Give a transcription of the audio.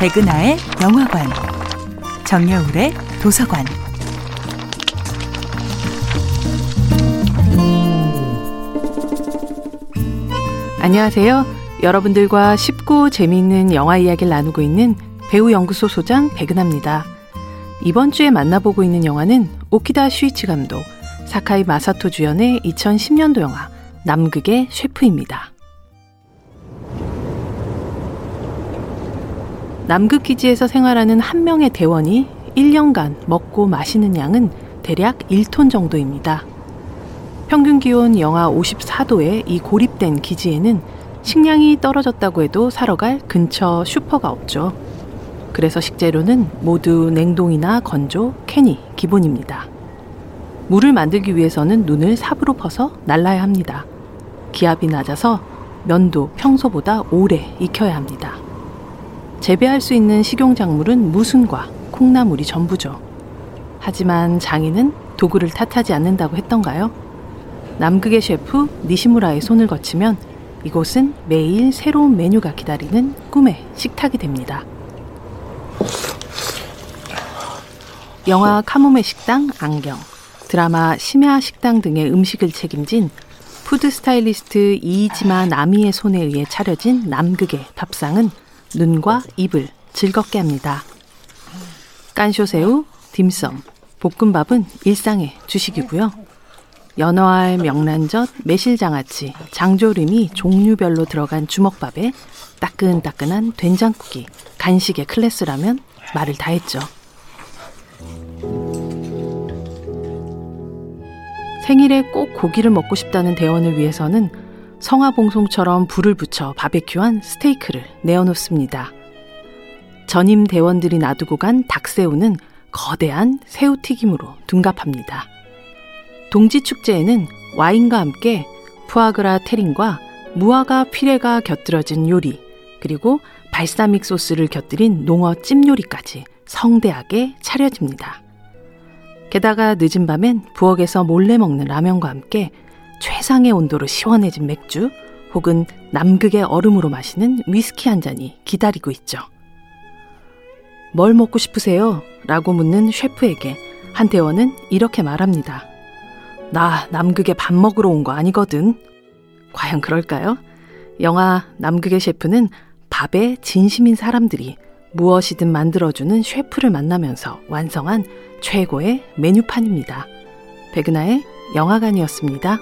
백은하의 영화관, 정여울의 도서관. 안녕하세요. 여러분들과 쉽고 재미있는 영화 이야기를 나누고 있는 배우 연구소 소장 백은하입니다. 이번 주에 만나보고 있는 영화는 오키다 슈이치 감독, 사카이 마사토 주연의 2010년도 영화 남극의 셰프입니다. 남극 기지에서 생활하는 한 명의 대원이 1년간 먹고 마시는 양은 대략 1톤 정도입니다. 평균 기온 영하 54도의 이 고립된 기지에는 식량이 떨어졌다고 해도 사러 갈 근처 슈퍼가 없죠. 그래서 식재료는 모두 냉동이나 건조, 캔이 기본입니다. 물을 만들기 위해서는 눈을 삽으로 퍼서 날라야 합니다. 기압이 낮아서 면도 평소보다 오래 익혀야 합니다. 재배할 수 있는 식용작물은 무순과 콩나물이 전부죠. 하지만 장인은 도구를 탓하지 않는다고 했던가요? 남극의 셰프 니시무라의 손을 거치면 이곳은 매일 새로운 메뉴가 기다리는 꿈의 식탁이 됩니다. 영화 카모메 식당 안경, 드라마 심야 식당 등의 음식을 책임진 푸드 스타일리스트 이이지마 나미의 손에 의해 차려진 남극의 밥상은 눈과 입을 즐겁게 합니다. 깐쇼새우, 딤섬, 볶음밥은 일상의 주식이고요. 연어알, 명란젓, 매실장아찌, 장조림이 종류별로 들어간 주먹밥에 따끈따끈한 된장국이 간식의 클래스라면 말을 다 했죠. 생일에 꼭 고기를 먹고 싶다는 대원을 위해서는 성화봉송처럼 불을 붙여 바베큐한 스테이크를 내어놓습니다. 전임 대원들이 놔두고 간 닭새우는 거대한 새우튀김으로 둔갑합니다. 동지축제에는 와인과 함께 푸아그라 테린과 무화과 피레가 곁들여진 요리, 그리고 발사믹 소스를 곁들인 농어 찜 요리까지 성대하게 차려집니다. 게다가 늦은 밤엔 부엌에서 몰래 먹는 라면과 함께 최상의 온도로 시원해진 맥주 혹은 남극의 얼음으로 마시는 위스키 한 잔이 기다리고 있죠. 뭘 먹고 싶으세요? 라고 묻는 셰프에게 한 대원은 이렇게 말합니다. 나 남극에 밥 먹으러 온 거 아니거든. 과연 그럴까요? 영화 남극의 셰프는 밥에 진심인 사람들이 무엇이든 만들어주는 셰프를 만나면서 완성한 최고의 메뉴판입니다. 백은하의 영화관이었습니다.